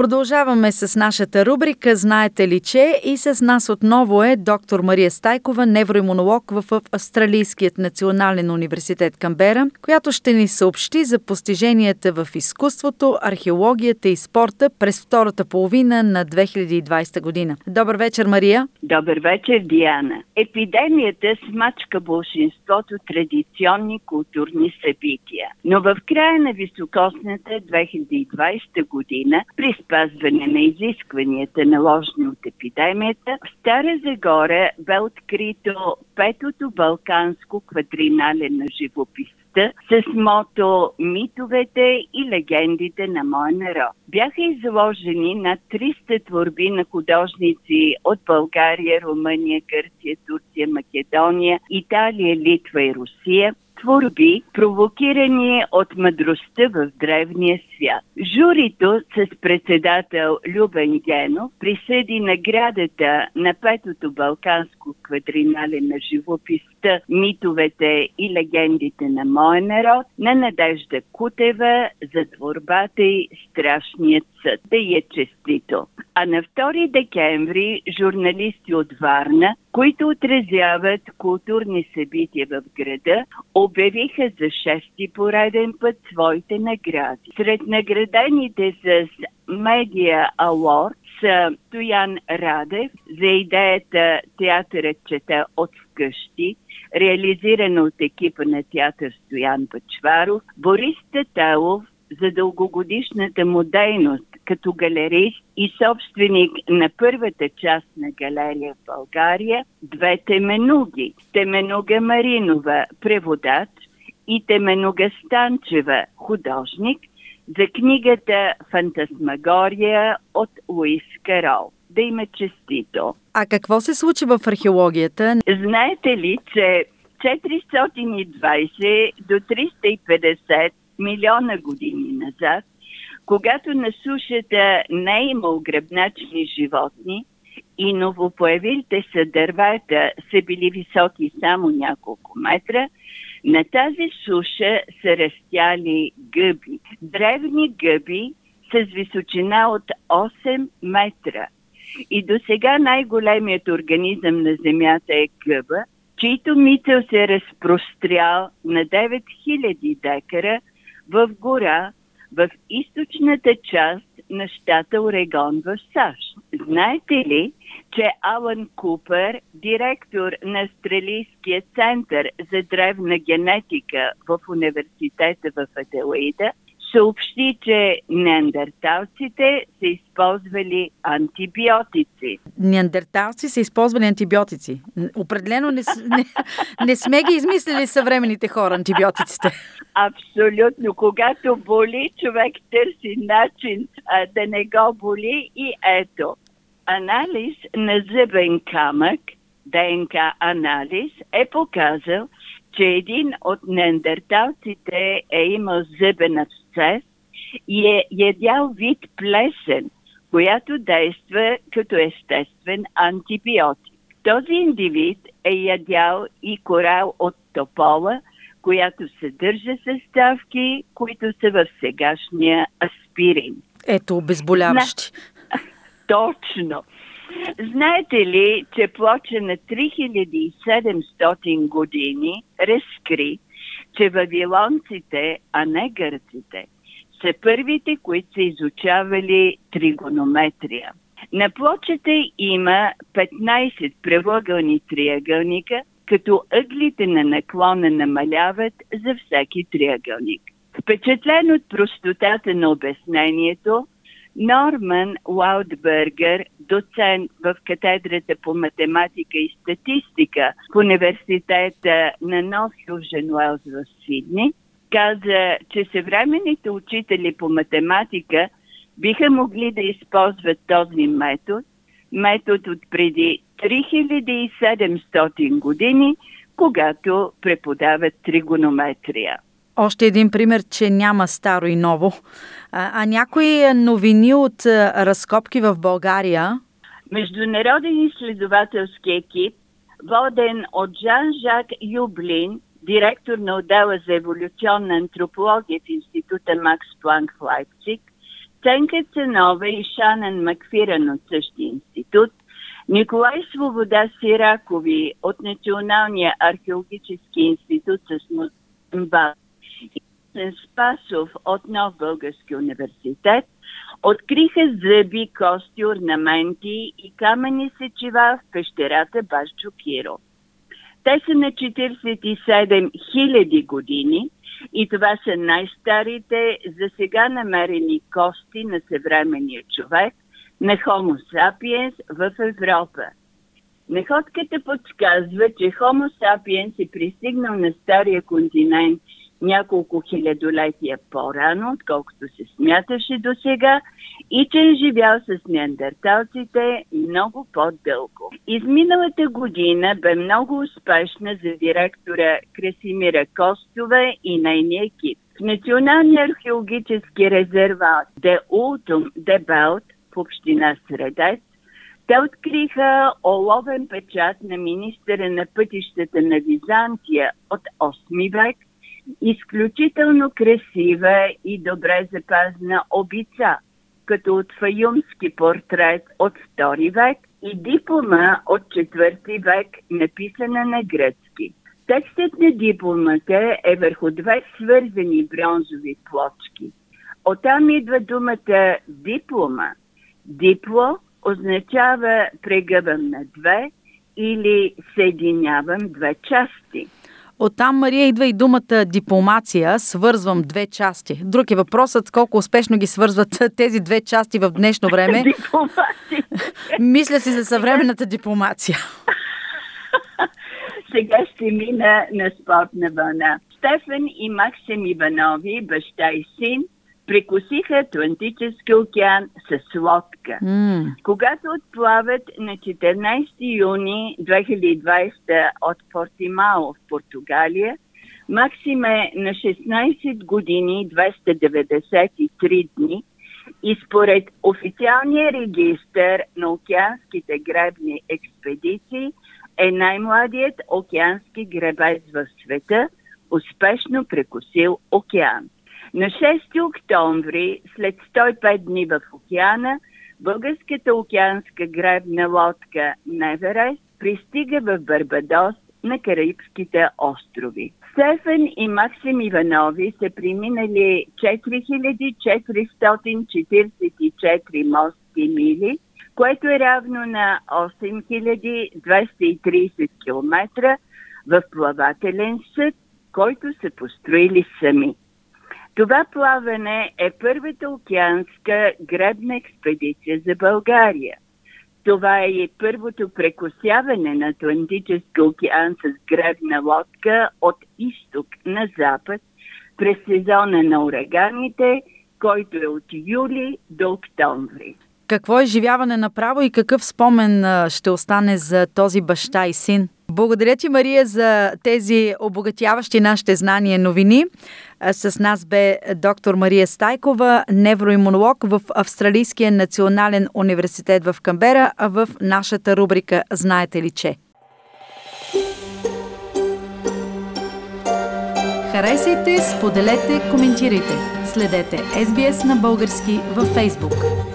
Продължаваме с нашата рубрика Знаете ли че? И с нас отново е доктор Мария Стайкова, невроимунолог в Австралийският национален университет Камбера, която ще ни съобщи за постиженията в изкуството, археологията и спорта през втората половина на 2020 година. Добър вечер, Мария! Добър вечер, Диана! Епидемията смачка большинството традиционни културни събития, но в края на високосната 2020 година при спазване на изискванията наложени от епидемията, в Стара Загора бе открито петото балканско квадринале на живописта с мото «Митовете и легендите на моя народ». Бяха изложени над 300 творби на художници от България, Румъния, Гърция, Турция, Македония, Италия, Литва и Русия – творби, провокирани от мъдростта в древния свят. Журито с председател Любен Генов присъди наградата на петото балканско квадринале на живописта, митовете и легендите на моя народ на Надежда Кутева за творбата и Страшният съд. Да е честито. А на 2 декември журналисти от Варна, които отразяват културни събития в града, обявиха за шести пореден път своите награди. Сред наградените с Media Award са Стоян Радев за идеята Театърът чета от вкъщи, реализирана от екипа на театър Стоян Бачваров, Борис Таталов за дългогодишната му дейност като галерист и собственик на първата част на галерия в България, две теменуги. Теменуга Маринова, преводач, и Теменуга Станчева, художник, за книгата Фантасмагория от Луис Карол. Да има честито. А какво се случи в археологията? Знаете ли, че 420 до 350 милиона години назад, когато на сушата не е имал гръбначни животни и новопоявилите се дървата са били високи само няколко метра, на тази суша са растяли гъби. Древни гъби с височина от 8 метра. И до сега най-големият организъм на Земята е гъба, чийто мисъл се е разпрострял на 9000 декара в гора в източната част на щата Орегон в САЩ. Знаете ли, че Алън Купер, директор на Австралийския център за древна генетика в университета в Аделаида, съобщи, че неандерталците са използвали антибиотици. Неандерталци са използвали антибиотици. Определено не, не, не сме ги измислили съвременните хора антибиотиците. Абсолютно. Когато боли, човек търси начин а, да не го боли и ето. Анализ на зъбен камък, ДНК анализ, е показал, че един от неандерталците е имал зъбен абсцес и е ядял вид плесен, която действа като естествен антибиотик. Този индивид е ядял и корал от топола, която съдържа съставки, които са в сегашния аспирин. Ето, обезболяващи. Точно. Знаете ли, че плоча на 3700 години разкри, че вавилонците, а не гърците, са първите, които са изучавали тригонометрия. На плочата има 15 превъгълни триъгълника, като ъглите на наклона намаляват за всеки триъгълник. Впечатлен от простотата на обяснението, Норман Лаудбергер, доцент в катедрата по математика и статистика в университета на Нов Южен Уелс в Сидни, каза, че съвременните учители по математика биха могли да използват този метод, метод от преди 3700 години, когато преподават тригонометрия. Още един пример, че няма старо и ново. А, а някои новини от разкопки в България? Международен изследователски екип воден от Жан-Жак Юблин, директор на отдела за еволюционна антропология в Института Макс Планк в Лайпциг, Ценка Ценова и Шанен Макфиран от същия институт, Николай Свобода Сиракови от Националния археологически институт с Мбал Спасов от Нов Български университет откриха зъби, кости, орнаменти и камени сечива в пещерата Башчо Киро. Те са на 47 000 години и това са най-старите за сега намерени кости на съвременния човек на Homo sapiens в Европа. Находката подсказва, че Homo sapiens е пристигнал на стария континент няколко хилядолетия по-рано, отколкото се смяташе до сега, и че е живял с неандерталците много по-дълго. Изминалата година бе много успешна за директора Красимира Костова и нейния екип. В Националния археологически резерват Де Ултум Де Белт в община Средец те откриха оловен печат на министъра на пътищата на Византия от 8 век – изключително красива и добре запазна обица, като от фаюмски портрет от II век и диплома от IV век, написана на гръцки. Текстът на дипломата е върху две свързани бронзови плочки. Оттам идва думата диплома. Дипло означава прегъвам на две или съединявам две части – Оттам, Мария, идва и думата дипломация. Свързвам две части. Друг е въпросът колко успешно ги свързват тези две части в днешно време. Мисля си за съвременната дипломация. Сега ще мина на спортна вълна. Стефан и Максим Иванови, баща и син, прекусиха Атлантически океан с лодка. Mm. Когато отплават на 14 юни 2020 от Портимао в Португалия, Максим е на 16 години 293 дни и според официалния регистр на океанските гребни експедиции е най-младият океански гребец в света, успешно прекусил океан. На 6 октомври, след 105 дни в океана, българската океанска гребна лодка Неверест пристига в Барбадос на Караибските острови. Стефан и Максим Иванови са преминали 4444 морски мили, което е равно на 8230 км в плавателен съд, който са построили сами. Това плаване е първата океанска гребна експедиция за България. Това е и първото прекусяване на Атлантическа океан с гребна лодка от изток на запад през сезона на ураганите, който е от юли до октомври. Какво е живяване направо и какъв спомен ще остане за този баща и син? Благодаря ти, Мария, за тези обогатяващи нашите знания новини. С нас бе доктор Мария Стайкова, невроимунолог в Австралийския национален университет в Камбера, а в нашата рубрика Знаете ли че? Харесайте, споделете, коментирайте. Следете SBS на български във Facebook.